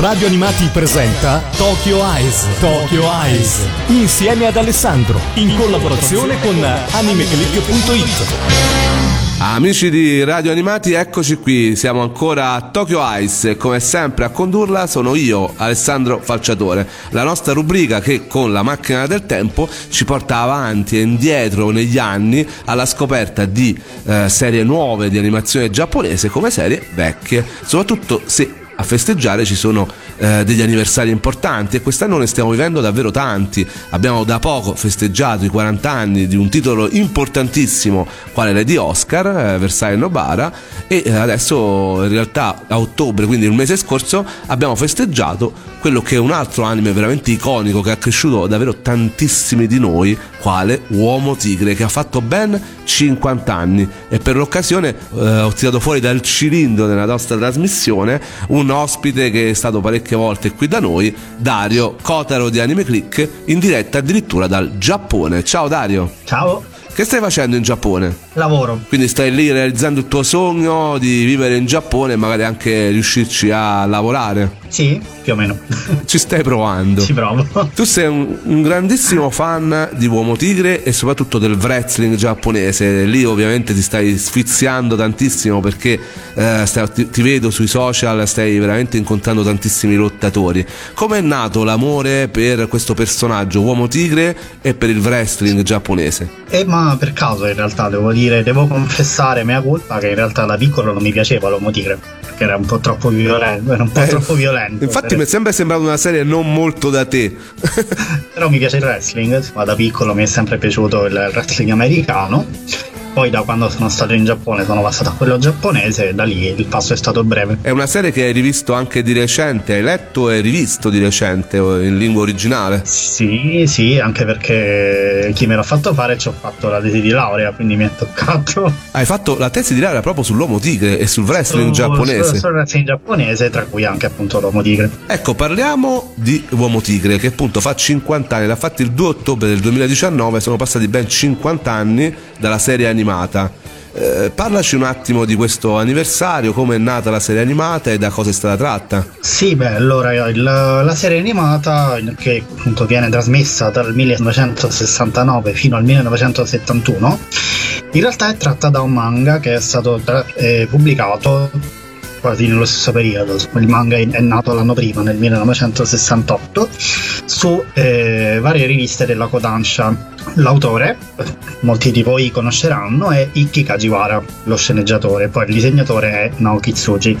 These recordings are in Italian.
Radio Animati presenta Tokyo Eyes. Tokyo Eyes. Insieme ad Alessandro. In collaborazione con animeclick.it. Amici di Radio Animati, eccoci qui, siamo ancora a Tokyo Ice e come sempre a condurla sono io, Alessandro Falciatore, la nostra rubrica che con la macchina del tempo ci porta avanti e indietro negli anni alla scoperta di eh, serie nuove di animazione giapponese come serie vecchie, soprattutto se a festeggiare ci sono eh, degli anniversari importanti e quest'anno ne stiamo vivendo davvero tanti. Abbiamo da poco festeggiato i 40 anni di un titolo importantissimo quale Lady Oscar, eh, Versailles Nobara e eh, adesso in realtà a ottobre, quindi il mese scorso, abbiamo festeggiato quello che è un altro anime veramente iconico che ha cresciuto davvero tantissimi di noi, quale Uomo Tigre, che ha fatto ben 50 anni e per l'occasione eh, ho tirato fuori dal cilindro nella nostra trasmissione un ospite che è stato parecchie volte qui da noi, Dario Kotaro di Anime Click, in diretta addirittura dal Giappone. Ciao Dario! Ciao! Che stai facendo in Giappone? Lavoro. Quindi stai lì realizzando il tuo sogno di vivere in Giappone e magari anche riuscirci a lavorare? Sì, più o meno. Ci stai provando. Ci provo. Tu sei un, un, grandissimo fan di Uomo Tigre e soprattutto del wrestling giapponese. Lì ovviamente ti stai sfiziando tantissimo perché eh, stai, ti, ti, vedo sui social, stai veramente incontrando tantissimi lottatori. Come è nato l'amore per questo personaggio, Uomo Tigre, e per il wrestling giapponese? Eh, ma per caso in realtà devo dire, devo confessare mea colpa che in realtà da piccolo non mi piaceva l'uomo tigre perché era un po' troppo violento, era un po' eh, troppo violento. Infatti per... mi è sempre sembrato una serie non molto da te. Però mi piace il wrestling, ma da piccolo mi è sempre piaciuto il wrestling americano poi da quando sono stato in Giappone sono passato a quello giapponese e da lì il passo è stato breve. È una serie che hai rivisto anche di recente, hai letto e rivisto di recente in lingua originale? Sì, sì, anche perché chi me l'ha fatto fare ci ho fatto la tesi di laurea, quindi mi è toccato. Hai fatto la tesi di laurea proprio sull'uomo tigre e sul wrestling Su, giapponese? Sul wrestling giapponese, tra cui anche appunto l'uomo tigre. Ecco, parliamo di Uomo Tigre che appunto fa 50 anni, l'ha fatto il 2 ottobre del 2019, sono passati ben 50 anni dalla serie animata. Eh, parlaci un attimo di questo anniversario, come è nata la serie animata e da cosa è stata tratta. Sì, beh, allora il, la serie animata che appunto viene trasmessa dal 1969 fino al 1971 in realtà è tratta da un manga che è stato eh, pubblicato quasi nello stesso periodo. Il manga è nato l'anno prima, nel 1968, su eh, varie riviste della Kodansha L'autore, molti di voi conosceranno, è Ikki Kajiwara, lo sceneggiatore, poi il disegnatore è Naoki Tsuji.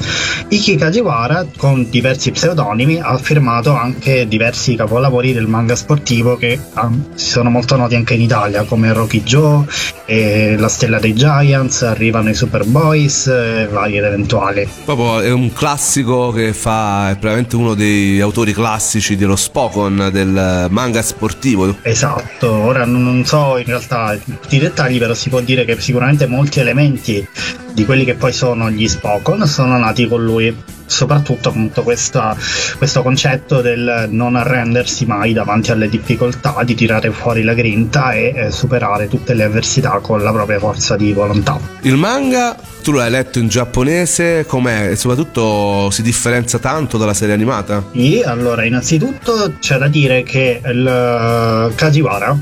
Ikki Kajiwara, con diversi pseudonimi, ha firmato anche diversi capolavori del manga sportivo che um, sono molto noti anche in Italia, come Rocky Joe, e La Stella dei Giants, arrivano i Superboys e vari eventuali. Proprio è un classico che fa, è veramente uno dei autori classici dello Spokon, del manga sportivo. Esatto, ora non non so in realtà tutti i dettagli, però si può dire che sicuramente molti elementi di quelli che poi sono gli Spokon sono nati con lui. Soprattutto appunto questa, questo concetto del non arrendersi mai davanti alle difficoltà, di tirare fuori la grinta e eh, superare tutte le avversità con la propria forza di volontà. Il manga tu l'hai letto in giapponese, com'è? E soprattutto si differenzia tanto dalla serie animata? Sì, allora innanzitutto c'è da dire che il eh, Kajiwara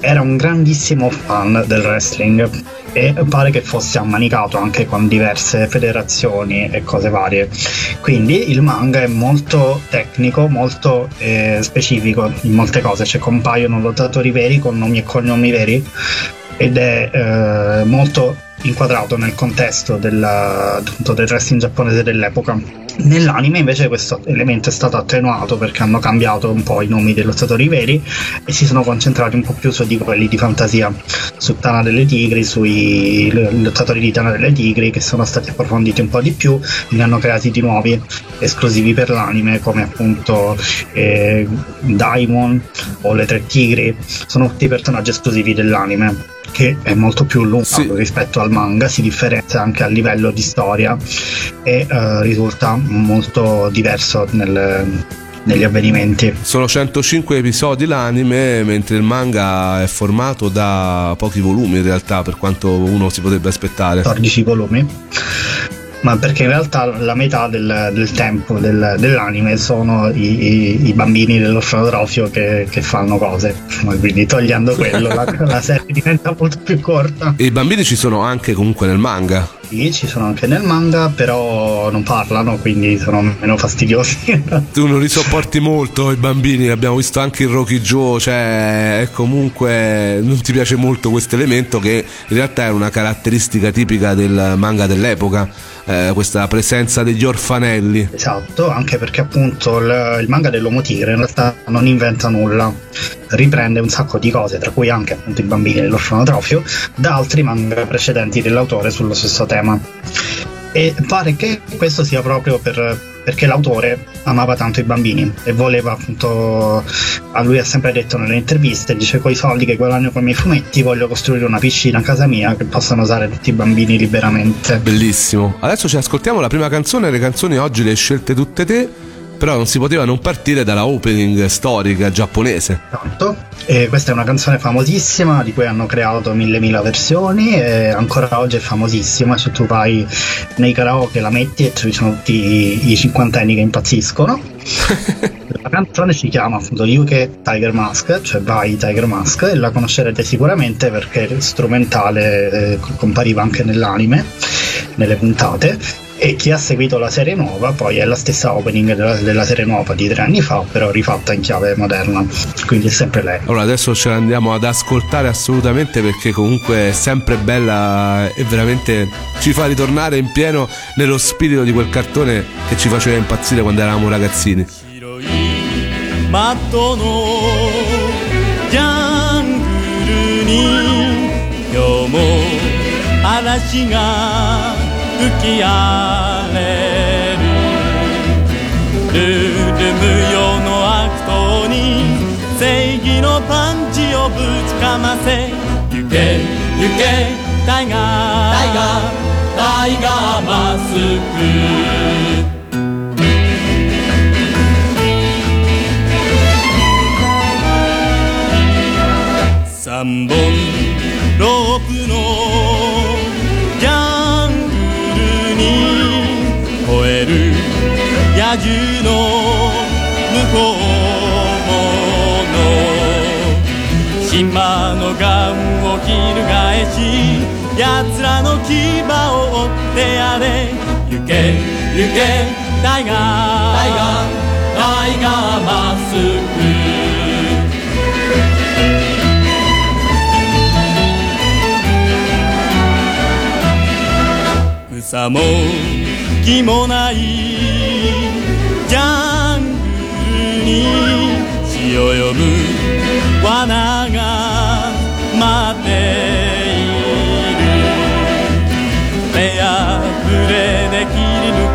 era un grandissimo fan del wrestling e pare che fosse ammanicato anche con diverse federazioni e cose varie. Quindi il manga è molto tecnico, molto eh, specifico in molte cose, cioè compaiono lottatori veri con nomi e cognomi veri ed è eh, molto inquadrato nel contesto della, del wrestling giapponese dell'epoca. Nell'anime invece questo elemento è stato attenuato perché hanno cambiato un po' i nomi dei lottatori veri e si sono concentrati un po' più su di quelli di fantasia, su Tana delle Tigri, sui lottatori di Tana delle Tigri che sono stati approfonditi un po' di più, ne hanno creati di nuovi esclusivi per l'anime come appunto eh, Daimon o le Tre Tigri, sono tutti personaggi esclusivi dell'anime che è molto più lungo sì. rispetto al manga, si differenzia anche a livello di storia e uh, risulta molto diverso nel, negli avvenimenti. Sono 105 episodi l'anime, mentre il manga è formato da pochi volumi in realtà, per quanto uno si potrebbe aspettare. 14 volumi. Ma perché in realtà la metà del, del tempo del, dell'anime sono i, i, i bambini dell'orfanotrofio che, che, fanno cose. Quindi togliendo quello la, la serie diventa molto più corta. E i bambini ci sono anche comunque nel manga sì, ci sono anche nel manga, però non parlano, quindi sono meno fastidiosi. tu non li sopporti molto i bambini, abbiamo visto anche in Rocky Joe, cioè comunque non ti piace molto questo elemento che in realtà è una caratteristica tipica del manga dell'epoca eh, questa presenza degli orfanelli. Esatto, anche perché appunto il, il, manga dell'uomo tigre in realtà non inventa nulla, riprende un sacco di cose, tra cui anche appunto i bambini dell'orfanotrofio, da altri manga precedenti dell'autore sullo stesso tema. E pare che questo sia proprio per perché l'autore amava tanto i bambini e voleva appunto a lui ha sempre detto nelle interviste dice con i soldi che guadagno con i miei fumetti voglio costruire una piscina a casa mia che possano usare tutti i bambini liberamente. Bellissimo. Adesso ci ascoltiamo la prima canzone le canzoni oggi le hai scelte tutte te però non si poteva non partire dalla opening storica giapponese. Esatto, e questa è una canzone famosissima di cui hanno creato mille mila versioni e ancora oggi è famosissima, se tu vai nei karaoke la metti e ci sono tutti i, i cinquantenni che impazziscono. la canzone si chiama appunto UK Tiger Mask, cioè Vai Tiger Mask, e la conoscerete sicuramente perché strumentale eh, compariva anche nell'anime, nelle puntate e chi ha seguito la serie nuova poi è la stessa opening della, della, serie nuova di tre anni fa però rifatta in chiave moderna. Quindi è sempre lei. Allora adesso ce l'andiamo ad ascoltare assolutamente perché comunque è sempre bella e veramente ci fa ritornare in pieno nello spirito di quel cartone che ci faceva impazzire quando eravamo ragazzini. 嵐が吹き荒れる。ルル無用の悪党に正義のパンチをぶちかませ。行け行けタイガー。タイガー。タイガーマスク三本ロープの翻し奴らの牙を追ってやれ。行け行け。タイガータイガータイガーマスク草も木もない。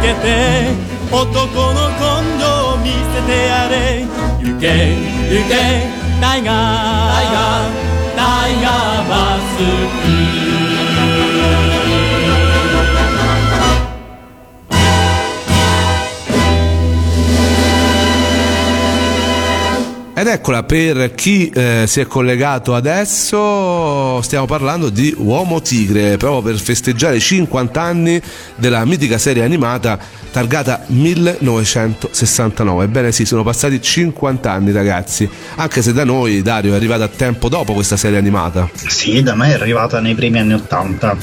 けて男の根性を見せてやれ。行け行け。タイガー。タイガー。タイガーマス。ク Ed eccola per chi eh, si è collegato adesso, stiamo parlando di Uomo Tigre, proprio per festeggiare i 50 anni della mitica serie animata targata 1969. Ebbene sì, sono passati 50 anni ragazzi, anche se da noi Dario è arrivata a tempo dopo questa serie animata. Sì, da me è arrivata nei primi anni 80,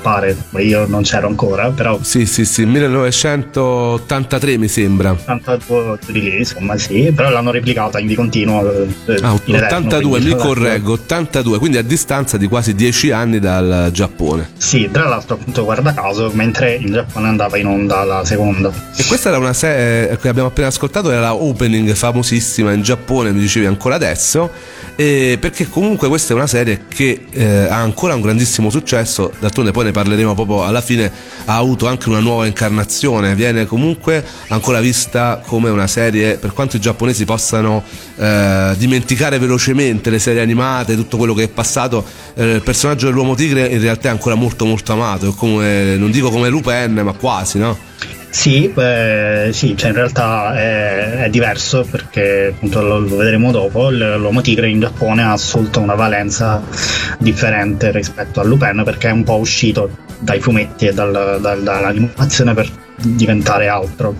pare, io non c'ero ancora, però... Sì, sì, sì, 1983 mi sembra. 82 di lì, insomma sì, però l'hanno replicata in di continuo. Eh, ah, 82, mi correggo, 82, quindi a distanza di quasi 10 anni dal Giappone. Sì, tra l'altro appunto guarda caso, mentre in Giappone andava in onda la seconda mondo. E questa era una serie che abbiamo appena ascoltato, era la opening famosissima in Giappone, mi dicevi ancora adesso, perché comunque questa è una serie che eh, ha ancora un grandissimo successo, d'altronde poi ne parleremo proprio alla fine, ha avuto anche una nuova incarnazione, viene comunque ancora vista come una serie, per quanto i giapponesi possano eh, dimenticare velocemente le serie animate, tutto quello che è passato, eh, il personaggio dell'uomo tigre in realtà è ancora molto molto amato, come, non dico come Lupin, ma quasi, no? Sì, beh, sì cioè in realtà è, è, diverso perché appunto lo, lo vedremo dopo, l'uomo tigre in Giappone ha assolto una valenza differente rispetto a Lupin perché è un po' uscito dai fumetti e dal, dal, dall'animazione per diventare altro.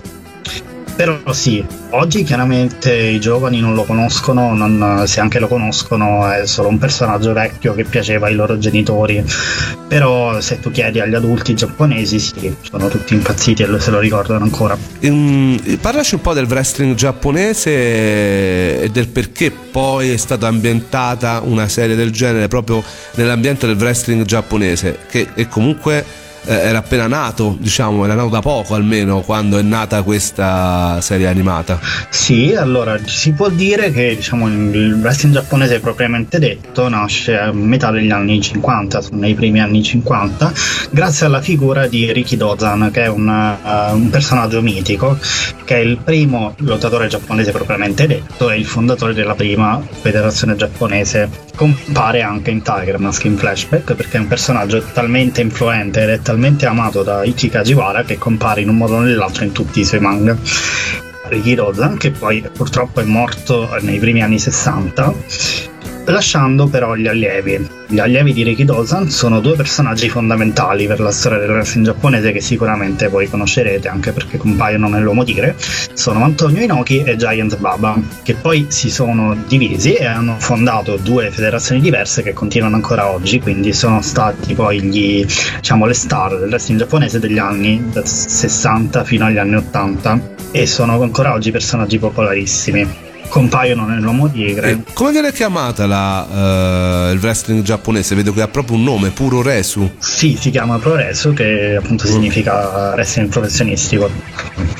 Però sì, oggi chiaramente i giovani non lo conoscono, non, se anche lo conoscono è solo un personaggio vecchio che piaceva ai loro genitori, però se tu chiedi agli adulti giapponesi sì, sono tutti impazziti e se lo ricordano ancora. Um, parlaci un po' del wrestling giapponese e del perché poi è stata ambientata una serie del genere proprio nell'ambiente del wrestling giapponese, che è comunque eh, era appena nato, diciamo, era nato da poco almeno quando è nata questa serie animata. Sì, allora si può dire che diciamo, il wrestling giapponese propriamente detto nasce a metà degli anni 50, nei primi anni 50, grazie alla figura di Riki Dozan, che è un, uh, un personaggio mitico, che è il primo lottatore giapponese propriamente detto e il fondatore della prima federazione giapponese. Compare anche in Tiger Mask in flashback perché è un personaggio talmente influente ed è talmente talmente amato da Ichi Kajiwara che compare in un modo o nell'altro in tutti i suoi manga. Riki Rozan, che poi purtroppo è morto nei primi anni 60, lasciando però gli allievi. Gli allievi di Riki Dozan sono due personaggi fondamentali per la storia del wrestling giapponese che sicuramente voi conoscerete anche perché compaiono nell'Uomo Tigre. Sono Antonio Inoki e Giant Baba, che poi si sono divisi e hanno fondato due federazioni diverse che continuano ancora oggi, quindi sono stati poi gli, diciamo, le star del wrestling giapponese degli anni 60 fino agli anni 80 e sono ancora oggi personaggi popolarissimi compaiono nell'uomo tigre. E come viene chiamata la, uh, il wrestling giapponese? Vedo che ha proprio un nome, Puro Resu. Sì, si chiama Pro Resu, che appunto mm. significa wrestling professionistico,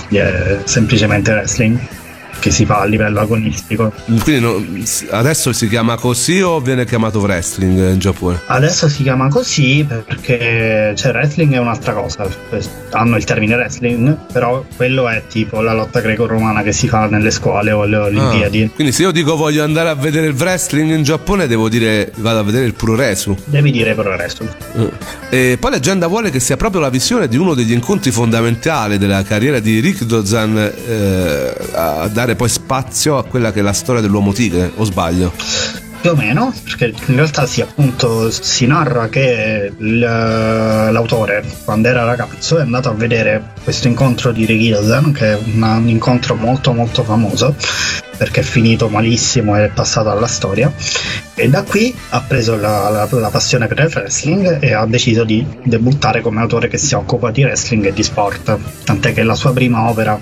è semplicemente wrestling che si fa a livello agonistico. Quindi no, adesso si chiama così o viene chiamato wrestling in Giappone? Adesso si chiama così perché cioè, wrestling è un'altra cosa. Hanno il termine wrestling, però quello è tipo la lotta greco-romana che si fa nelle scuole o alle Olimpiadi. Ah, quindi se io dico voglio andare a vedere il wrestling in Giappone, devo dire vado a vedere il puro resu. Devi dire puro resu. Uh. E poi leggenda vuole che sia proprio la visione di uno degli incontri fondamentali della carriera di Rick Dozan eh, a dare dare poi spazio a quella che è la storia dell'uomo tigre, o sbaglio? Più o meno, perché in realtà sì, appunto si narra che l'autore, quando era ragazzo, è andato a vedere questo incontro di Regilden, che è un incontro molto molto famoso, perché è finito malissimo e è passato alla storia, e da qui ha preso la, la, la passione per il wrestling e ha deciso di debuttare come autore che si occupa di wrestling e di sport, tant'è che la sua prima opera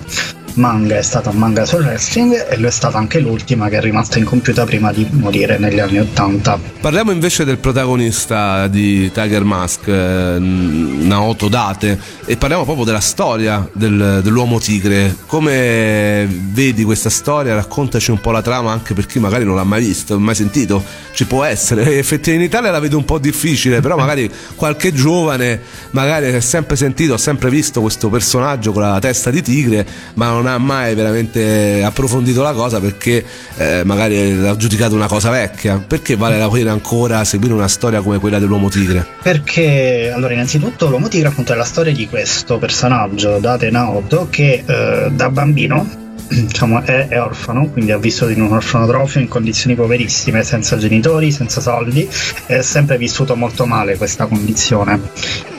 manga è stata manga sul wrestling e lo è stata anche l'ultima che è rimasta incompiuta prima di morire negli anni 80. Parliamo invece del protagonista di Tiger Mask, eh, Naoto Date, e parliamo proprio della storia del, dell'uomo tigre. Come vedi questa storia? Raccontaci un po' la trama anche per chi magari non l'ha mai visto, mai sentito. Ci può essere. Effettivamente in Italia la vedo un po' difficile, però magari qualche giovane magari ha sempre sentito, ha sempre visto questo personaggio con la testa di tigre, ma non non ha mai veramente approfondito la cosa perché eh, magari ha giudicato una cosa vecchia. Perché vale la pena ancora seguire una storia come quella dell'uomo tigre? Perché, allora, innanzitutto l'uomo tigre appunto è la storia di questo personaggio, Date Naoto, che eh, da bambino diciamo, è, è, orfano, quindi ha vissuto in un orfanotrofio in condizioni poverissime, senza genitori, senza soldi, e ha sempre vissuto molto male questa condizione,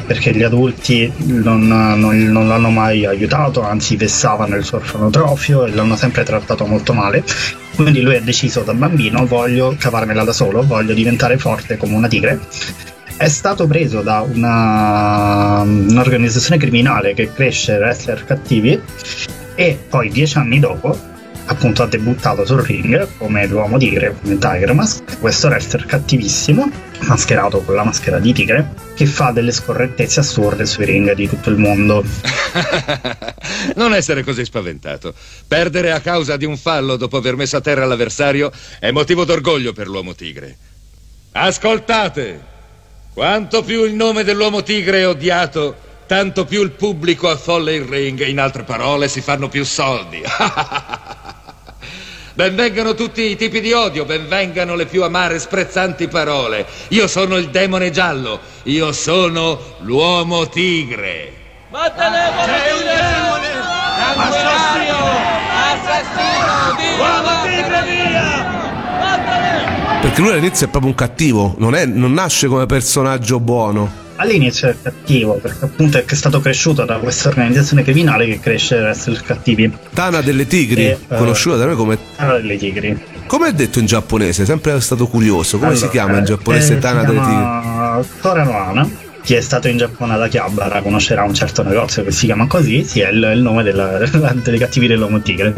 perché gli adulti non, non, non l'hanno mai aiutato, anzi vessavano il suo orfanotrofio e l'hanno sempre trattato molto male. Quindi lui ha deciso da bambino voglio cavarmela da solo, voglio diventare forte come una tigre è stato preso da una, un'organizzazione criminale che cresce wrestler cattivi e poi dieci anni dopo appunto ha debuttato sul ring come l'uomo tigre, come Tiger Mask, questo wrestler cattivissimo, mascherato con la maschera di tigre, che fa delle scorrettezze assurde sui ring di tutto il mondo. non essere così spaventato. Perdere a causa di un fallo dopo aver messo a terra l'avversario è motivo d'orgoglio per l'uomo tigre. Ascoltate! Quanto più il nome dell'uomo tigre è odiato, tanto più il pubblico affolla il ring, in altre parole si fanno più soldi. Benvengano tutti i tipi di odio, benvengano le più amare e sprezzanti parole. Io sono il demone giallo, io sono l'uomo tigre. Vattene, C'è un demone! Assassino! Assassino! Uomo tigre via! Perché lui all'inizio è proprio un cattivo, non, è, non nasce come personaggio buono. All'inizio è cattivo perché appunto è stato cresciuto da questa organizzazione criminale che cresce verso i cattivi. Tana delle Tigri, E, eh, conosciuta da noi come Tana delle tigri. come è detto in giapponese? Sempre stato curioso. Come si Allora, chiama in eh, giapponese eh, Tana si delle Tigri? chiama Tora no Ana. Chi è stato in Giappone ad Akihabara conoscerà un certo negozio che si chiama così, sì, è il, il nome della, dei cattivi dell'uomo tigre.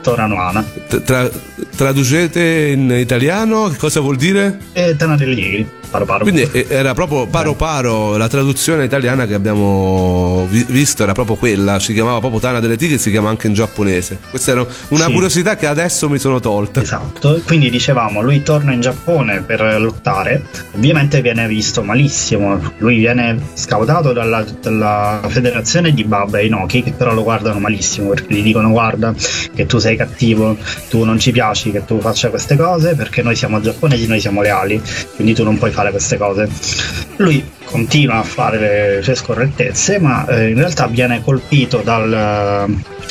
Tora no Ana. Tra- traducete in italiano che cosa vuol dire? E Tana delle tigri. Paro paro. Quindi eh, era proprio paro paro la traduzione italiana che abbiamo vi- visto era proprio quella, si chiamava proprio Tana delle Tigri, si chiama anche in giapponese. Questa era una Sì. curiosità che adesso mi sono tolta. Esatto, quindi dicevamo, lui torna in Giappone per lottare, ovviamente viene visto malissimo, lui viene scautato dalla, dalla federazione di Baba e Inoki, che però lo guardano malissimo perché gli dicono guarda che tu sei cattivo, tu non ci piaci che tu faccia queste cose perché noi siamo giapponesi, noi siamo leali, quindi tu non puoi fare queste cose. Lui continua a fare le sue scorrettezze, ma eh, in realtà viene colpito dal,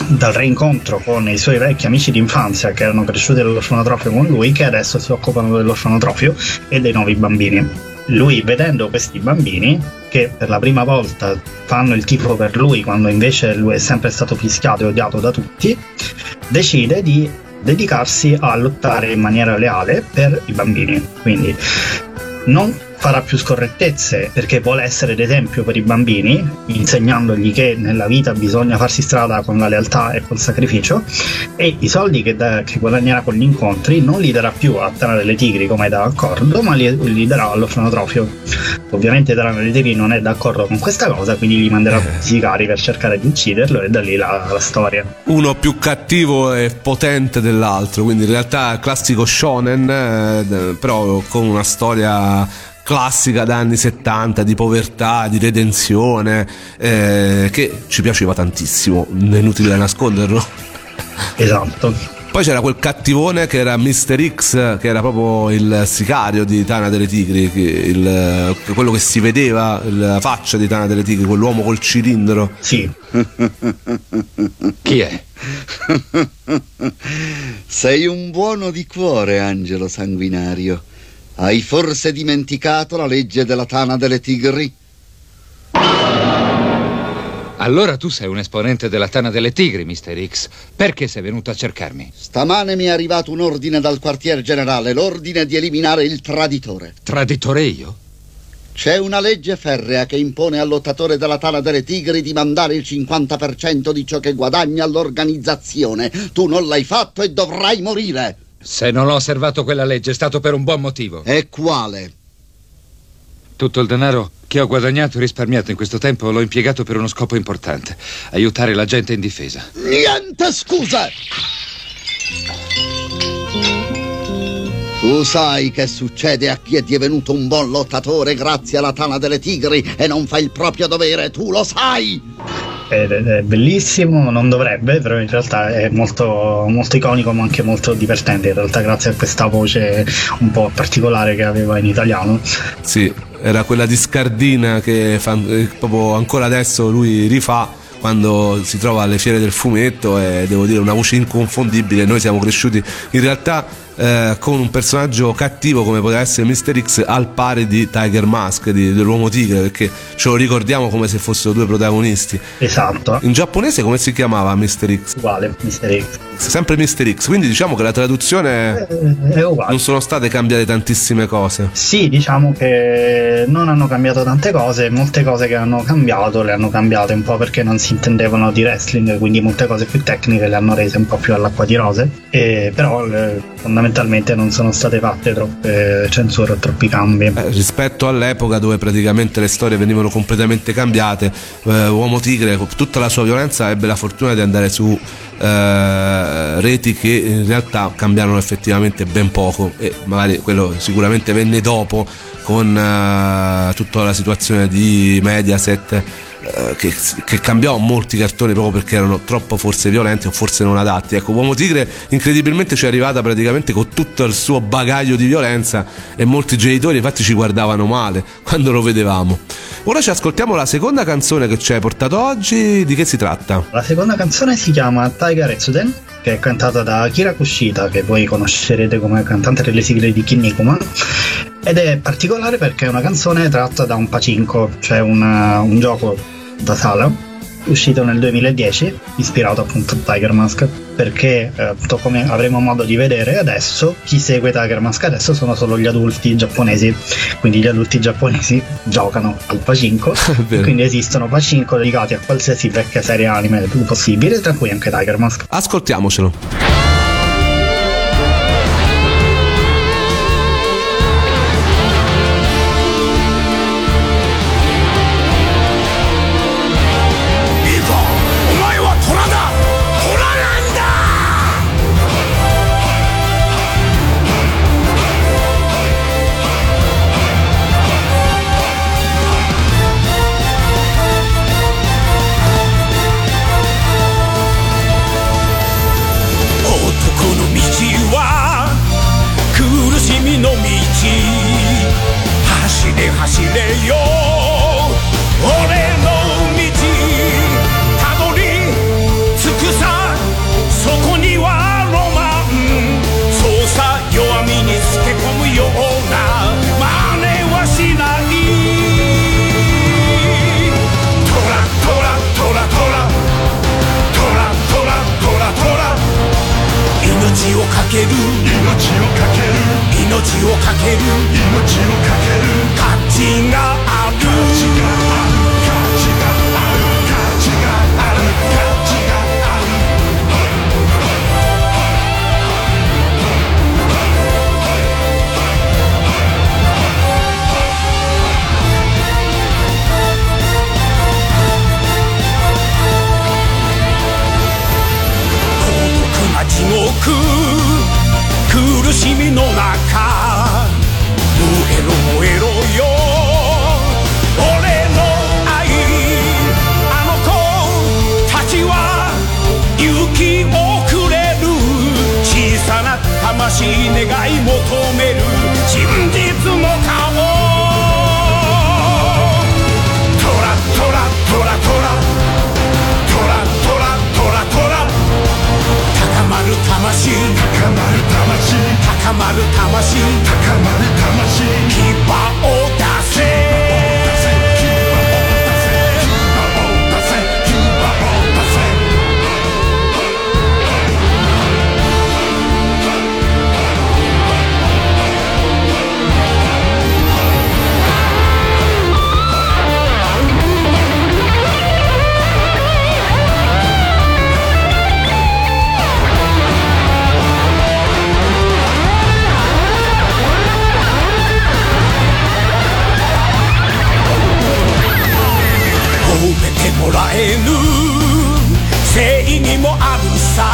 dal reincontro con i suoi vecchi amici d'infanzia che erano cresciuti all'orfanotrofio con lui, che adesso si occupano dell'orfanotrofio e dei nuovi bambini. Lui, vedendo questi bambini, che per la prima volta fanno il tifo per lui, quando invece lui è sempre stato fischiato e odiato da tutti, decide di dedicarsi a lottare in maniera leale per i bambini. Quindi non farà più scorrettezze perché vuole essere d'esempio per i bambini, insegnandogli che nella vita bisogna farsi strada con la lealtà e col sacrificio e i soldi che, da- che guadagnerà con gli incontri non li darà più a Tana delle Tigri come da accordo, ma li, li darà all'orfanotrofio. Ovviamente Tana delle Tigri non è d'accordo con questa cosa, quindi gli manderà tutti i sicari per cercare di ucciderlo e da lì la, la storia. Uno più cattivo e potente dell'altro, quindi in realtà classico shonen, eh, però con una storia classica da anni 70 di povertà, di redenzione, eh, che ci piaceva tantissimo, è inutile nasconderlo. Esatto. Poi c'era quel cattivone che era Mr. X, che era proprio il sicario di Tana delle Tigri, che il- quello che si vedeva, la faccia di Tana delle Tigri, quell'uomo col cilindro. Sì, Chi è? Sei un buono di cuore, Angelo sanguinario. Hai forse dimenticato la legge della tana delle tigri? Allora tu sei un esponente della Tana delle Tigri, Mr. X. Perché sei venuto a cercarmi? Stamane mi è arrivato un ordine dal quartier generale, l'ordine di eliminare il traditore. Traditore io? C'è una legge ferrea che impone al lottatore della tana delle tigri di mandare il 50% di ciò che guadagna all'organizzazione. Tu non l'hai fatto e dovrai morire. Se non ho osservato quella legge è stato per un buon motivo. E quale? Tutto il denaro che ho guadagnato e risparmiato in questo tempo l'ho impiegato per uno scopo importante. Aiutare la gente in difesa. Niente scuse! Tu sai che succede a chi è divenuto un buon lottatore grazie alla tana delle tigri e non fa il proprio dovere, tu lo sai! Ed è, bellissimo, non dovrebbe, però in realtà è molto, molto iconico ma anche molto divertente, in realtà grazie a questa voce un po' particolare che aveva in italiano. Sì, era quella di Scardina che fa- eh, proprio ancora adesso lui rifà quando si trova alle fiere del fumetto e devo dire una voce inconfondibile. Noi siamo cresciuti in realtà eh, con un personaggio cattivo come poteva essere Mr. X al pari di Tiger Mask, di- dell'uomo tigre, perché ce lo ricordiamo come se fossero due protagonisti. Esatto, In giapponese come si chiamava Mr. X? uguale, Mr. X. Sempre Mr. X, quindi diciamo che la traduzione Eh, È uguale. non sono state cambiate tantissime cose. Sì, diciamo che non hanno cambiato tante cose, molte cose che hanno cambiato le hanno cambiate un po' perché non si intendevano di wrestling, quindi molte cose più tecniche le hanno rese un po' più all'acqua di rose, e però eh, fondamentalmente non sono state fatte troppe censure o troppi cambi. Eh, rispetto all'epoca dove praticamente le storie venivano completamente cambiate, eh, Uomo Tigre con tutta la sua violenza ebbe la fortuna di andare su eh, reti che in realtà cambiarono effettivamente ben poco e magari quello sicuramente venne dopo con eh, tutta la situazione di Mediaset eh, che, che cambiò molti cartoni proprio perché erano troppo forse violenti o forse non adatti. Ecco, Uomo Tigre incredibilmente ci è arrivata praticamente con tutto il suo bagaglio di violenza e molti genitori infatti ci guardavano male quando lo vedevamo. Ora ci ascoltiamo la seconda canzone che ci hai portato oggi, di che si tratta? La seconda canzone si chiama Tiger Etsuden, che è cantata da Akira Kushida, che voi conoscerete come cantante delle sigle di Kinnikuman. Ed è particolare perché è una canzone tratta da un Pacinco, cioè una, un gioco da sala uscito nel 2010, ispirato appunto a Tiger Mask, perché eh, come avremo modo di vedere adesso, chi segue Tiger Mask adesso sono solo gli adulti giapponesi, quindi gli adulti giapponesi giocano al Pacinco, quindi esistono Pacinco dedicati a qualsiasi vecchia serie anime possibile, tra cui anche Tiger Mask. Ascoltiamocelo. しい願い求める。真実の顔トラトラトラトラ。トラトラトラトラ。高まる魂。高まる魂。高まる魂。高まる魂。牙をさ。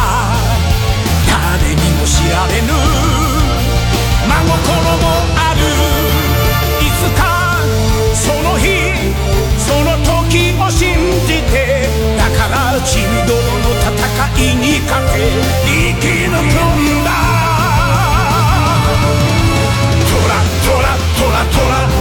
誰にも知られぬ。真心もある。いつかその日その時を信じてだから血道の戦いに勝て生き抜くんだトラトラトラトラ。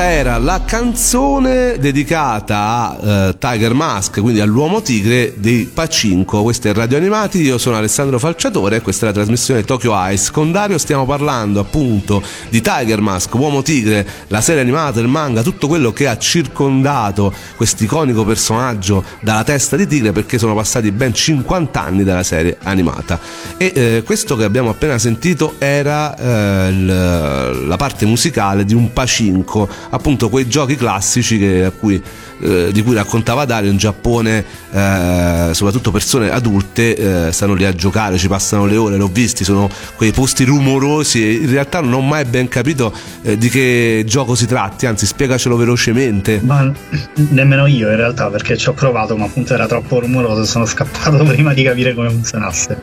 Questa era la canzone dedicata a uh, Tiger Mask, quindi all'uomo tigre dei Pacinco. Questo è Radio Animati, io sono Alessandro Falciatore e questa è la trasmissione Tokyo Ice. Con Dario stiamo parlando appunto di Tiger Mask, uomo tigre, la serie animata, il manga, tutto quello che ha circondato questo iconico personaggio dalla testa di tigre perché sono passati ben 50 anni dalla serie animata. E eh, questo che abbiamo appena sentito era eh, l- la parte musicale di un Pacinco appunto quei giochi classici che, cui, eh, di cui raccontava Dario in Giappone, eh, soprattutto persone adulte eh, stanno lì a giocare, ci passano le ore, l'ho visti, sono quei posti rumorosi in realtà non ho mai ben capito eh, di che gioco si tratti, anzi spiegacelo velocemente. Ma nemmeno io in realtà perché ci ho provato ma appunto era troppo rumoroso, sono scappato prima di capire come funzionasse.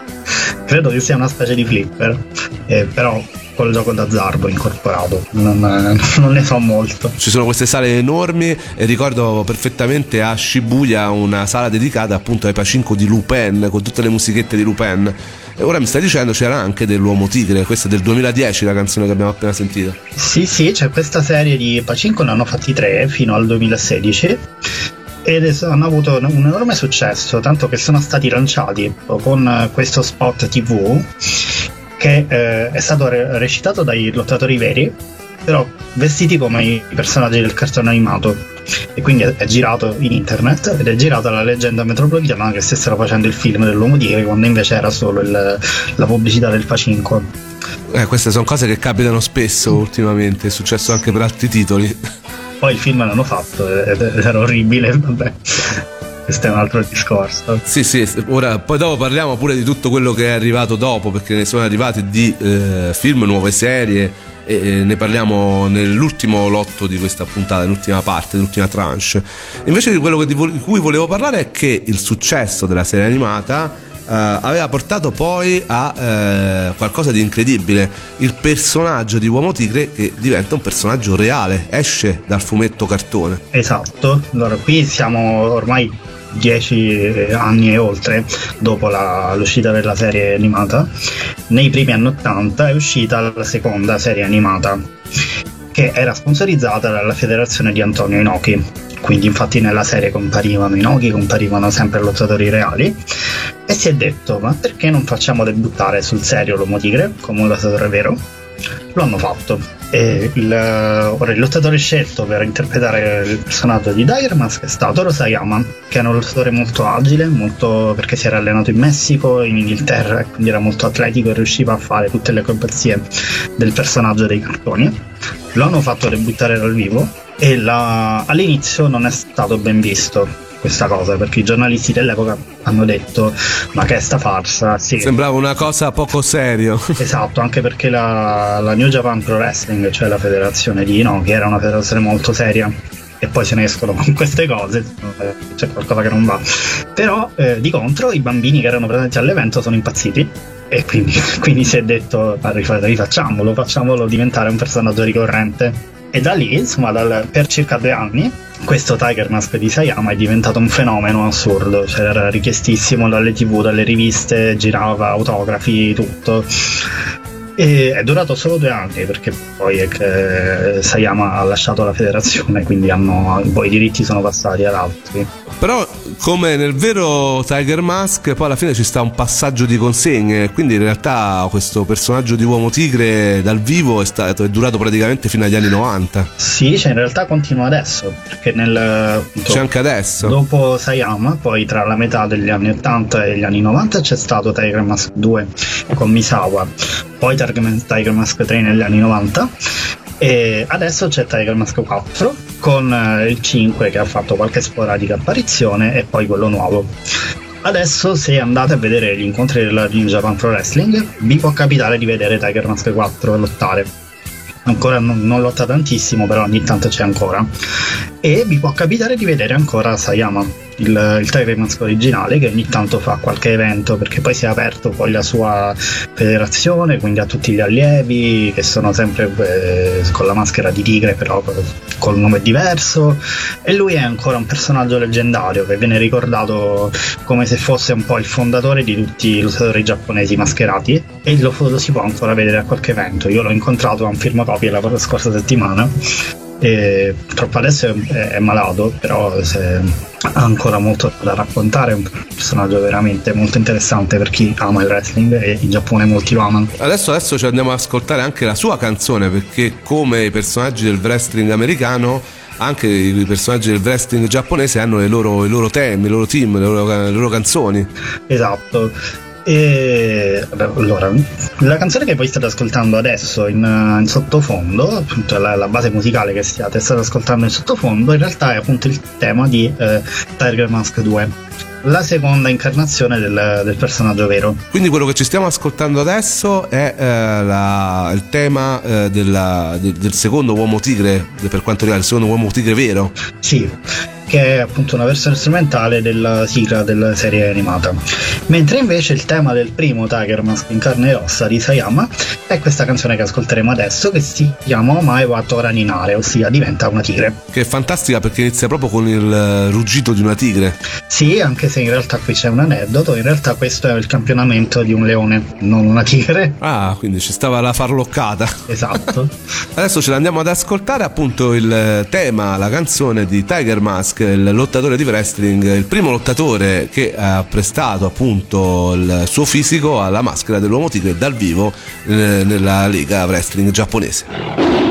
Credo che sia una specie di flipper, eh, però col gioco d'azzardo incorporato, non, non, ne so molto. Ci sono queste sale enormi e ricordo perfettamente a Shibuya una sala dedicata appunto ai pacinco di Lupin, con tutte le musichette di Lupin. E ora mi stai dicendo c'era anche dell'Uomo Tigre, questa è del 2010 la canzone che abbiamo appena sentito. Sì, sì, c'è questa serie di pacinco, ne hanno fatti tre fino al 2016 ed hanno avuto un enorme successo, tanto che sono stati lanciati con questo spot TV che eh, è stato re- recitato dai lottatori veri, però vestiti come i personaggi del cartone animato. E quindi è, è girato in internet ed è girata la leggenda metropolitana che stessero facendo il film dell'uomo tigre quando invece era solo il, la pubblicità del Pacinco. Eh, queste sono cose che capitano spesso ultimamente, è successo anche per altri titoli. Poi il film l'hanno fatto ed era orribile, vabbè questo è un altro discorso. Sì, sì, ora poi dopo parliamo pure di tutto quello che è arrivato dopo, perché ne sono arrivati di eh, film, nuove serie e ne parliamo nell'ultimo lotto di questa puntata, nell'ultima parte, nell'ultima tranche. Invece di quello di cui volevo parlare è che il successo della serie animata Uh, aveva portato poi a uh, qualcosa di incredibile, il personaggio di Uomo Tigre che diventa un personaggio reale, esce dal fumetto cartone. Esatto, allora qui siamo ormai dieci anni e oltre dopo la, l'uscita della serie animata, nei primi anni 80 è uscita la seconda serie animata che era sponsorizzata dalla federazione di Antonio Inoki. Quindi infatti nella serie comparivano Inoki, comparivano sempre lottatori reali e si è detto ma perché non facciamo debuttare sul serio l'uomo tigre come un lottatore vero? Lo hanno fatto il, ora, il lottatore scelto per interpretare il personaggio di Dire Mask è stato Rosayama, che è un lottatore molto agile, molto, perché si era allenato in Messico, in Inghilterra, quindi era molto atletico e riusciva a fare tutte le acrobazie del personaggio dei cartoni. Lo hanno fatto debuttare dal vivo e la, all'inizio non è stato ben visto questa cosa perché i giornalisti dell'epoca hanno detto ma che è sta farsa? Sì. sembrava una cosa poco serio. Esatto anche perché la, la New Japan Pro Wrestling cioè la federazione di no che era una federazione molto seria e poi se ne escono con queste cose c'è qualcosa che non va. Però eh, di contro i bambini che erano presenti all'evento sono impazziti e quindi, quindi si è detto rifacciamolo facciamolo diventare un personaggio ricorrente e da lì, insomma, dal, per circa due anni, questo Tiger Mask di Sayama è diventato un fenomeno assurdo, cioè era richiestissimo dalle tv, dalle riviste, girava autografi, tutto. E è durato solo due anni perché poi eh, Sayama ha lasciato la federazione, quindi hanno, poi i diritti sono passati ad altri. Però, come nel vero Tiger Mask, poi alla fine ci sta un passaggio di consegne. Quindi, in realtà, questo personaggio di uomo tigre dal vivo è, stato, è durato praticamente fino agli anni 90. Sì, cioè in realtà continua adesso. Perché nel. Appunto, c'è anche adesso. Dopo Sayama, poi tra la metà degli anni 80 e gli anni 90 c'è stato Tiger Mask 2 con Misawa. Poi Tiger Mask 3 negli anni 90 e adesso c'è Tiger Mask 4 con eh, il 5 che ha fatto qualche sporadica apparizione e poi quello nuovo. Adesso se andate a vedere gli incontri della New Japan Pro Wrestling vi può capitare di vedere Tiger Mask 4 lottare. Ancora non, non lotta tantissimo, però ogni tanto c'è ancora. E vi può capitare di vedere ancora Sayama il, il Tiger Mask originale che ogni tanto fa qualche evento perché poi si è aperto poi la sua federazione quindi a tutti gli allievi che sono sempre eh, con la maschera di tigre però col nome diverso e lui è ancora un personaggio leggendario che viene ricordato come se fosse un po' il fondatore di tutti i lottatori giapponesi mascherati e lo, lo si può ancora vedere a qualche evento. Io l'ho incontrato a un firmacopie la scorsa settimana e purtroppo adesso è, è malato però se, ha ancora molto da raccontare è un personaggio veramente molto interessante per chi ama il wrestling e in Giappone molti lo amano. Adesso, adesso ci andiamo ad ascoltare anche la sua canzone perché come i personaggi del wrestling americano anche i personaggi del wrestling giapponese hanno i loro, i loro temi, i loro team, le loro, le loro canzoni. Esatto E allora, la canzone che voi state ascoltando adesso in, in sottofondo, appunto la, la, base musicale che state, state ascoltando in sottofondo, in realtà è appunto il tema di eh, Tiger Mask 2 la seconda incarnazione del, del, personaggio vero. Quindi quello che ci stiamo ascoltando adesso è eh, la, il tema eh, della, del, del, secondo uomo tigre, per quanto riguarda il secondo uomo tigre vero? Sì, che è appunto una versione strumentale della sigla della serie animata. Mentre invece il tema del primo Tiger Mask in carne e ossa di Sayama è questa canzone che ascolteremo adesso che si chiama Omae wa Toraninare, ossia diventa una tigre. Che è fantastica perché inizia proprio con il ruggito di una tigre. Sì, anche se in realtà qui c'è un aneddoto, in realtà questo è il campionamento di un leone, non una tigre. Ah, quindi ci stava la farloccata. Esatto. adesso ce l'andiamo ad ascoltare appunto il tema, la canzone di Tiger Mask Mask, il lottatore di wrestling, il primo lottatore che ha prestato appunto il suo fisico alla maschera dell'uomo tigre dal vivo eh, nella lega wrestling giapponese.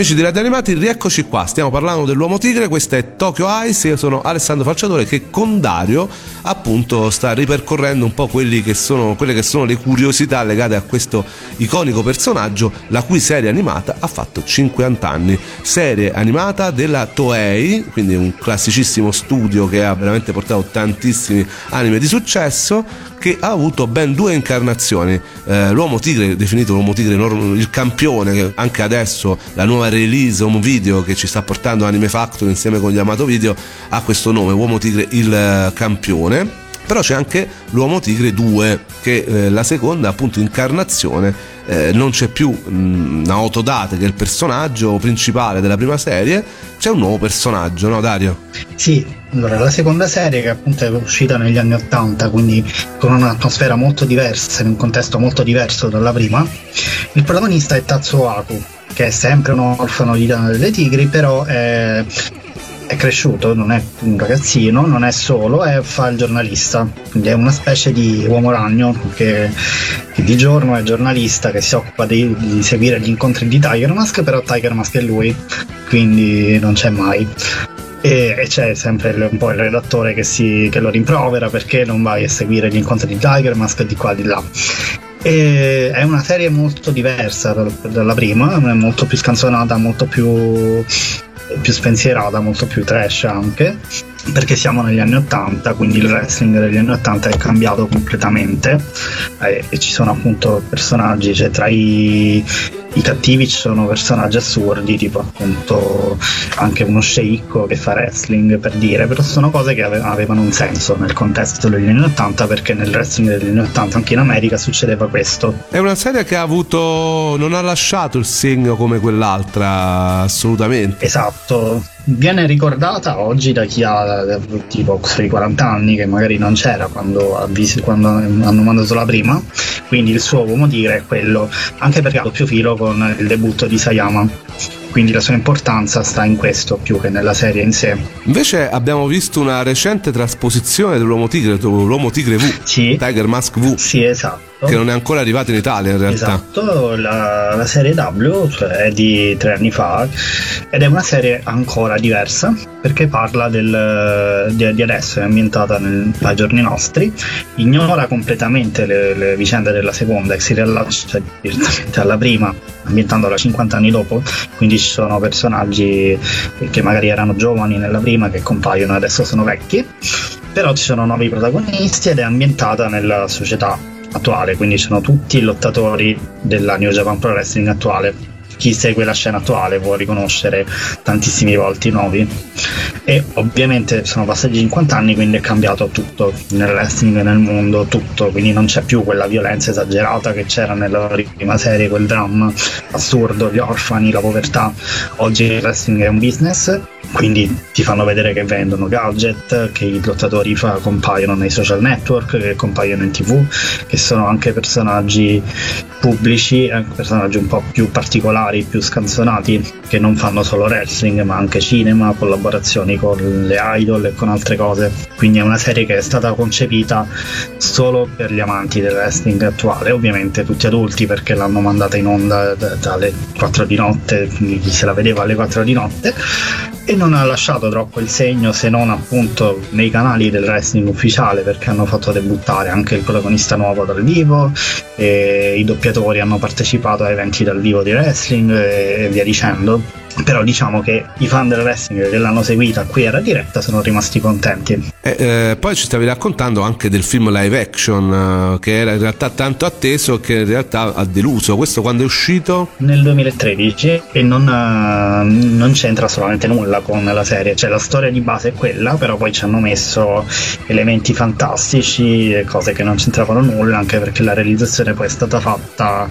Amici di Radio Animati, rieccoci qua. Stiamo parlando dell'uomo tigre. Questa è Tokyo Ice. Io sono Alessandro Falciatore che con Dario appunto sta ripercorrendo un po' che sono, quelle che sono le curiosità legate a questo iconico personaggio, la cui serie animata ha fatto 50 anni. Serie animata della Toei, quindi un classicissimo studio che ha veramente portato tantissimi anime di successo, che ha avuto ben due incarnazioni. Eh, l'uomo tigre, definito l'uomo tigre, il campione, che anche adesso la nuova release home video che ci sta portando Anime Factory insieme con gli Amato Video ha questo nome, Uomo Tigre il eh, campione però c'è anche l'Uomo Tigre 2 che eh, la seconda appunto incarnazione eh, non c'è più mh, Naoto Date che è il personaggio principale della prima serie c'è un nuovo personaggio no Dario? Sì, allora la seconda serie che appunto è uscita negli anni 80 quindi con un'atmosfera molto diversa in un contesto molto diverso dalla prima il protagonista è Tatsuo Aku che è sempre un orfano di delle Tigri però è è cresciuto, non è un ragazzino, non è solo, è, fa il giornalista, quindi è una specie di uomo ragno che, che di giorno è giornalista che si occupa di, di, seguire gli incontri di Tiger Mask, però Tiger Mask è lui, quindi non c'è mai. E, e c'è sempre il, un po' il redattore che, si, che lo rimprovera perché non vai a seguire gli incontri di Tiger Mask di qua e di là. E è una serie molto diversa dalla prima, è molto più scanzonata, molto più più spensierata, molto più trash anche, perché siamo negli anni 80, quindi il wrestling degli anni 80 è cambiato completamente. Eh, e ci sono appunto personaggi, cioè tra i, i cattivi ci sono personaggi assurdi, tipo appunto anche uno sceicco che fa wrestling per dire, però sono cose che avevano un senso nel contesto degli anni 80 perché nel wrestling degli anni 80 anche in America succedeva questo. È una serie che ha avuto, non ha lasciato il segno come quell'altra, assolutamente. Esatto, viene ricordata oggi da chi ha tipo sui 40 anni che magari non c'era quando, avvisi, quando hanno mandato la prima quindi il suo uomo tigre è quello anche perché ha doppio filo con il debutto di Sayama quindi la sua importanza sta in questo più che nella serie in sé. Invece abbiamo visto una recente trasposizione dell'Uomo Tigre, l'Uomo Tigre V, sì. Tiger Mask V. Sì, esatto. Che non è ancora arrivata in Italia in realtà. Esatto, la, la serie W cioè, è di tre anni fa ed è una serie ancora diversa perché parla del, di, di, adesso, è ambientata nel, ai giorni nostri, ignora completamente le, le vicende della seconda e si riallaccia direttamente alla prima ambientandola 50 anni dopo, quindi ci sono personaggi che magari erano giovani nella prima che compaiono e adesso sono vecchi, però ci sono nuovi protagonisti ed è ambientata nella società attuale, quindi sono tutti lottatori della New Japan Pro Wrestling attuale. Chi segue la scena attuale può riconoscere tantissimi volti nuovi e ovviamente sono passati 50 anni quindi è cambiato tutto nel wrestling nel mondo tutto. Quindi non c'è più quella violenza esagerata che c'era nella prima serie quel dramma assurdo gli orfani la povertà. Oggi il wrestling è un business quindi ti fanno vedere che vendono gadget, che i lottatori fa, compaiono nei social network, che compaiono in tv, che sono anche personaggi pubblici, eh, personaggi un po' più particolari, più scanzonati, che non fanno solo wrestling ma anche cinema, collaborazioni con le idol e con altre cose. Quindi è una serie che è stata concepita solo per gli amanti del wrestling attuale, ovviamente tutti adulti perché l'hanno mandata in onda dalle 4 di notte, quindi chi se la vedeva alle 4 di notte e non ha lasciato troppo il segno se non appunto nei canali del wrestling ufficiale perché hanno fatto debuttare anche il protagonista nuovo dal vivo i doppiatori hanno partecipato a eventi dal vivo di wrestling e via dicendo però diciamo che i fan del wrestling che l'hanno seguita qui era diretta sono rimasti contenti. E, eh, poi ci stavi raccontando anche del film live action eh, che era in realtà tanto atteso che in realtà ha deluso. Questo quando è uscito? Nel 2013 e non, eh, non c'entra assolutamente nulla con la serie, cioè la storia di base è quella, però poi ci hanno messo elementi fantastici e cose che non c'entravano nulla, anche perché la realizzazione poi è stata fatta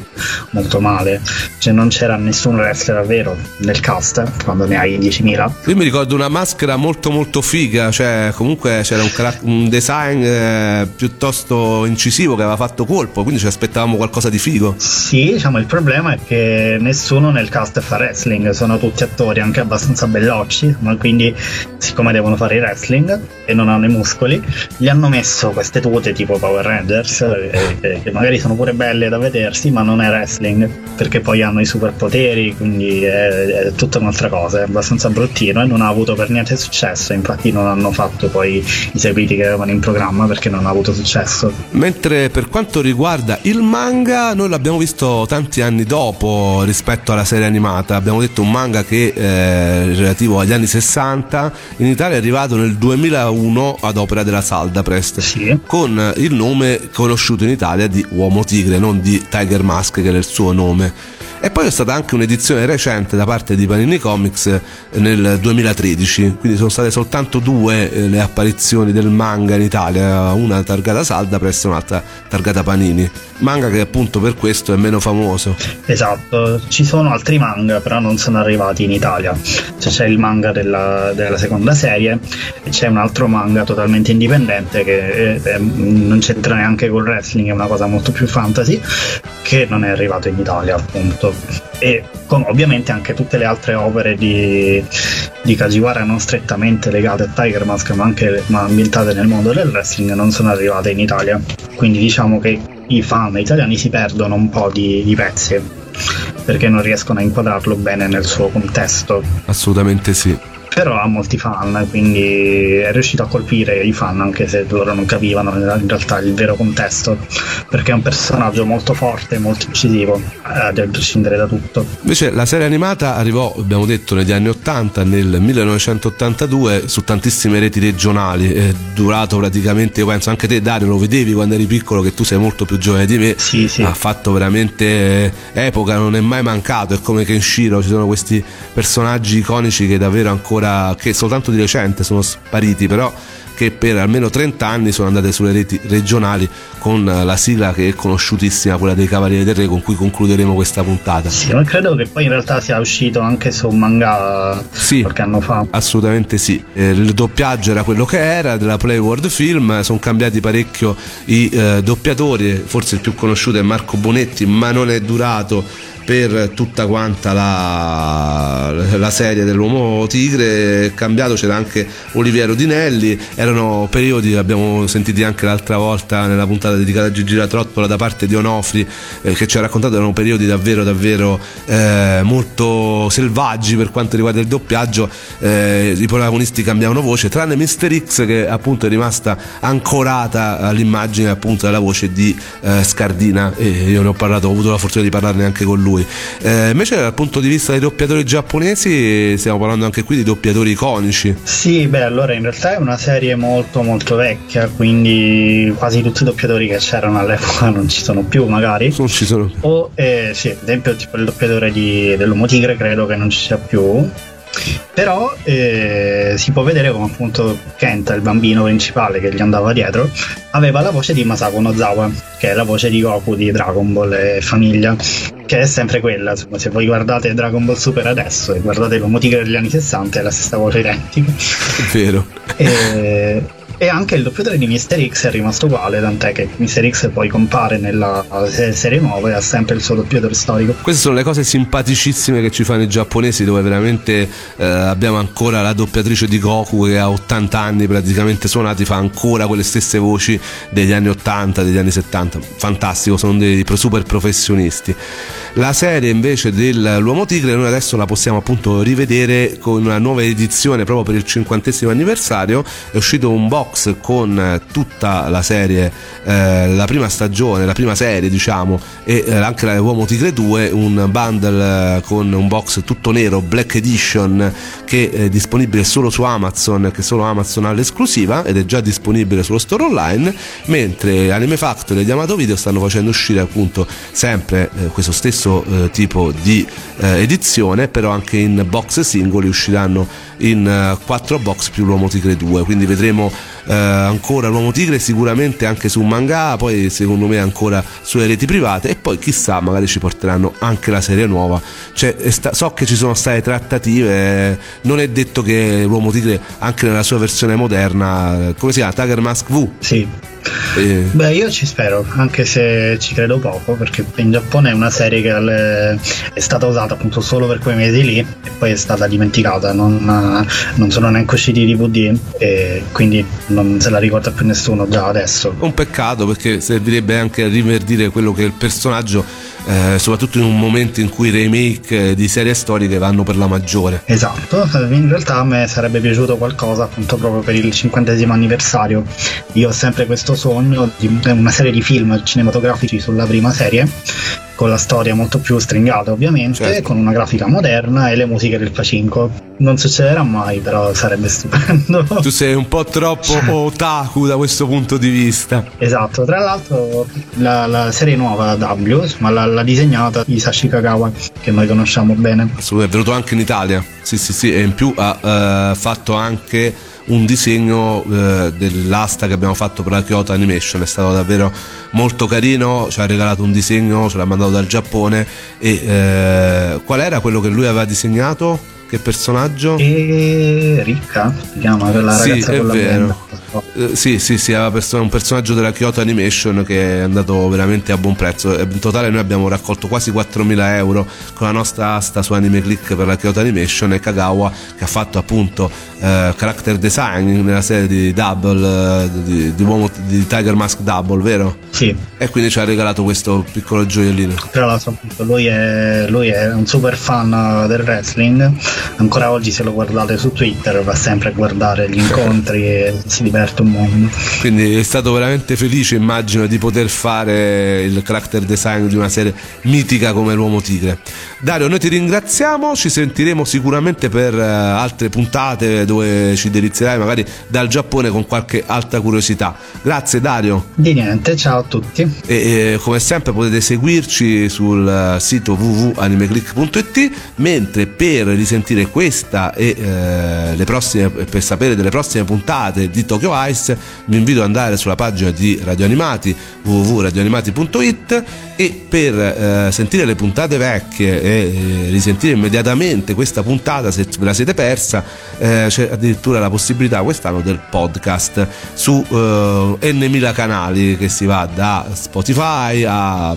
molto male, cioè non c'era nessun wrestler vero nel cast quando ne hai 10.000. Io mi ricordo una maschera molto molto figa, cioè comunque c'era un, carac- un design eh, piuttosto incisivo che aveva fatto colpo, quindi ci aspettavamo qualcosa di figo. Sì, diciamo il problema è che nessuno nel cast fa wrestling, sono tutti attori anche abbastanza bellocci, ma quindi siccome devono fare il wrestling e non hanno i muscoli, gli hanno messo queste tute tipo Power Rangers, eh, che magari sono pure belle da vedersi, ma non è wrestling, perché poi hanno i superpoteri, quindi è, è tutta un'altra cosa, è abbastanza bruttino e non ha avuto per niente successo, infatti non hanno fatto poi i seguiti che avevano in programma perché non ha avuto successo. Mentre per quanto riguarda il manga, noi l'abbiamo visto tanti anni dopo rispetto alla serie animata, abbiamo detto un manga che è relativo agli anni 60, in Italia è arrivato nel 2001 ad opera della Salda Prest, sì. con il nome conosciuto in Italia di Uomo Tigre, non di Tiger Mask che era il suo nome. E poi è stata anche un'edizione recente da parte di Panini Comics eh, nel 2013, quindi sono state soltanto due eh, le apparizioni del manga in Italia, una targata Salda presso un'altra targata Panini. Manga che appunto per questo è meno famoso. Esatto, ci sono altri manga però non sono arrivati in Italia. Cioè, c'è il manga della, della seconda serie e c'è un altro manga totalmente indipendente che eh, non c'entra neanche col wrestling, è una cosa molto più fantasy che non è arrivato in Italia appunto e con ovviamente anche tutte le altre opere di, di Kajiwara non strettamente legate a Tiger Mask ma anche ma ambientate nel mondo del wrestling non sono arrivate in Italia. Quindi diciamo che i fan italiani si perdono un po' di, di pezzi perché non riescono a inquadrarlo bene nel suo contesto. Assolutamente sì però ha molti fan, quindi è riuscito a colpire i fan anche se loro non capivano in realtà il vero contesto, perché è un personaggio molto forte, molto incisivo, eh, a prescindere da tutto. Invece la serie animata arrivò, abbiamo detto, negli anni 80, nel 1982 su tantissime reti regionali, è durato praticamente, io penso anche te Dario lo vedevi quando eri piccolo, che tu sei molto più giovane di me, sì, sì. ha fatto veramente epoca, non è mai mancato, è come Kenshiro, ci sono questi personaggi iconici che davvero ancora che soltanto di recente sono spariti, però che per almeno 30 anni sono andate sulle reti regionali con la sigla che è conosciutissima, quella dei Cavalieri del Re, con cui concluderemo questa puntata. Sì, ma credo che poi in realtà sia uscito anche su un manga sì, qualche anno fa. Assolutamente sì. Eh, il doppiaggio era quello che era della Play World Film, sono cambiati parecchio i eh, doppiatori, forse il più conosciuto è Marco Bonetti, ma non è durato per tutta quanta la, la, serie dell'uomo tigre è cambiato c'era anche Oliviero Dinelli erano periodi abbiamo sentiti anche l'altra volta nella puntata dedicata a Gigi La Trottola da parte di Onofri eh, che ci ha raccontato erano periodi davvero davvero eh, molto selvaggi per quanto riguarda il doppiaggio eh, i protagonisti cambiavano voce tranne Mister X che appunto è rimasta ancorata all'immagine appunto della voce di eh, Scardina e io ne ho parlato ho avuto la fortuna di parlarne anche con lui lui. Eh, invece dal punto di vista dei doppiatori giapponesi stiamo parlando anche qui di doppiatori iconici. Sì, beh, allora in realtà è una serie molto molto vecchia, quindi quasi tutti i doppiatori che c'erano all'epoca non ci sono più magari. Non ci sono più. O eh, sì, ad esempio tipo il doppiatore di, dell'Uomo Tigre credo che non ci sia più però eh, si può vedere come appunto Kenta, il bambino principale che gli andava dietro, aveva la voce di Masako Nozawa, che è la voce di Goku di Dragon Ball e famiglia, che è sempre quella. Se voi guardate Dragon Ball Super adesso e guardate l'Uomo Tigre degli anni 60 è la stessa voce identica. È vero. E, e anche il doppiatore di Mister X è rimasto uguale, tant'è che Mister X poi compare nella serie nuova e ha sempre il suo doppiatore storico. Queste sono le cose simpaticissime che ci fanno i giapponesi, dove veramente eh, abbiamo ancora la doppiatrice di Goku che ha 80 anni praticamente suonati, fa ancora quelle stesse voci degli anni 80, degli anni 70. Fantastico, sono dei super professionisti. La serie invece dell'Uomo Tigre noi adesso la possiamo appunto rivedere con una nuova edizione proprio per il cinquantesimo anniversario. È uscito un box con tutta la serie, eh, la prima stagione, la prima serie diciamo, e eh, anche la Uomo Tigre 2, un bundle eh, con un box tutto nero, Black Edition, che è disponibile solo su Amazon, che solo Amazon ha l'esclusiva ed è già disponibile sullo store online, mentre Anime Factory e Yamato Video stanno facendo uscire appunto sempre eh, questo stesso eh, tipo di eh, edizione, però anche in box singoli usciranno in 4 uh, box più l'Uomo Tigre 2, quindi vedremo uh, ancora l'Uomo Tigre sicuramente anche su manga, poi secondo me ancora sulle reti private e poi chissà magari ci porteranno anche la serie nuova. Cioè, sta, so che ci sono state trattative, eh, non è detto che l'Uomo Tigre anche nella sua versione moderna, come si chiama? Tiger Mask V? Sì. Eh. Beh, io ci spero, anche se ci credo poco, perché in Giappone è una serie che è stata usata appunto solo per quei mesi lì e poi è stata dimenticata, non, non sono neanche usciti i DVD e quindi non se la ricorda più nessuno già adesso. Un peccato perché servirebbe anche a riverdire quello che il personaggio eh, soprattutto in un momento in cui i remake di serie storiche vanno per la maggiore. Esatto, in realtà a me sarebbe piaciuto qualcosa appunto proprio per il cinquantesimo anniversario. Io ho sempre questo sogno di una serie di film cinematografici sulla prima serie con la storia molto più stringata ovviamente, Certo. con una grafica moderna e le musiche del Pacinco. Non succederà mai, però sarebbe stupendo. Tu sei un po' troppo otaku da questo punto di vista. Esatto, tra l'altro la, la serie nuova W, ma l'ha, disegnata Isashi Kagawa, che noi conosciamo bene. Assolutamente, è venuto anche in Italia. Sì, sì, sì, e in più ha eh, fatto anche un disegno eh, dell'asta che abbiamo fatto per la Kyoto Animation, è stato davvero molto carino, ci ha regalato un disegno, ce l'ha mandato dal Giappone e eh, qual era quello che lui aveva disegnato? Che personaggio? E Ricca si chiama Sì, ragazza è con la vero. benda. Eh, sì, sì, sì, perso- un personaggio della Kyoto Animation che è andato veramente a buon prezzo. Eh, In totale noi abbiamo raccolto quasi 4.000 euro con la nostra asta su Anime Click per la Kyoto Animation e Kagawa che ha fatto appunto eh, character design nella serie di Double, eh, di, di, uomo- di Tiger Mask Double, vero? Sì, E quindi ci ha regalato questo piccolo gioiellino. tra l'altro appunto, lui è, lui è un super fan del wrestling, ancora oggi se lo guardate su Twitter va sempre a guardare gli incontri e si diverte un mondo. Quindi è stato veramente felice, immagino, di poter fare il character design di una serie mitica come l'Uomo Tigre. Dario, noi ti ringraziamo, ci sentiremo sicuramente per eh, altre puntate dove ci delizierai magari dal Giappone con qualche altra curiosità. Grazie Dario. Di niente, ciao a tutti. E eh, come sempre potete seguirci sul eh, sito www.animeclick.it mentre per risentire questa e eh, le prossime per sapere delle prossime puntate di Tokyo Ice. Vi invito ad andare sulla pagina di Radio Animati www.radioanimati.it e per eh, sentire le puntate vecchie e eh, risentire immediatamente questa puntata se ve la siete persa eh, c'è addirittura la possibilità quest'anno del podcast su eh, n.000 canali che si va da Spotify a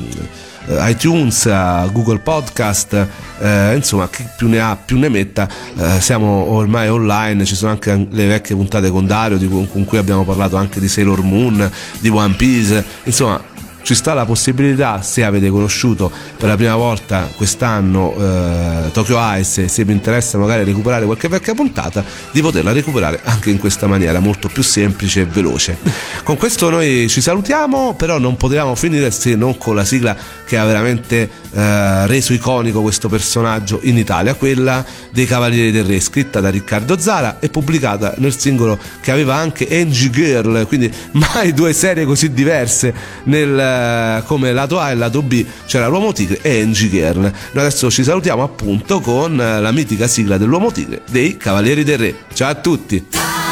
iTunes, a Google Podcast, eh, insomma chi più ne ha più ne metta, eh, siamo ormai online, ci sono anche le vecchie puntate con Dario di con cui abbiamo parlato anche di Sailor Moon, di One Piece, insomma ci sta la possibilità, se avete conosciuto per la prima volta quest'anno eh, Tokyo Ice se vi interessa magari recuperare qualche vecchia puntata, di poterla recuperare anche in questa maniera molto più semplice e veloce. Con questo noi ci salutiamo, però non potevamo finire se non con la sigla che ha veramente eh, reso iconico questo personaggio in Italia, quella dei Cavalieri del Re, scritta da Riccardo Zara e pubblicata nel singolo che aveva anche Angie Girl, quindi mai due serie così diverse nel, eh, come lato A e lato B c'era l'Uomo Tigre e Angie Girl. Noi adesso ci salutiamo appunto con eh, la mitica sigla dell'Uomo Tigre dei Cavalieri del Re. Ciao a tutti!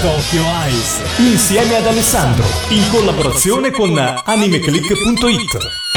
Tokyo Eyes. Insieme ad Alessandro. In collaborazione con animeclick.it.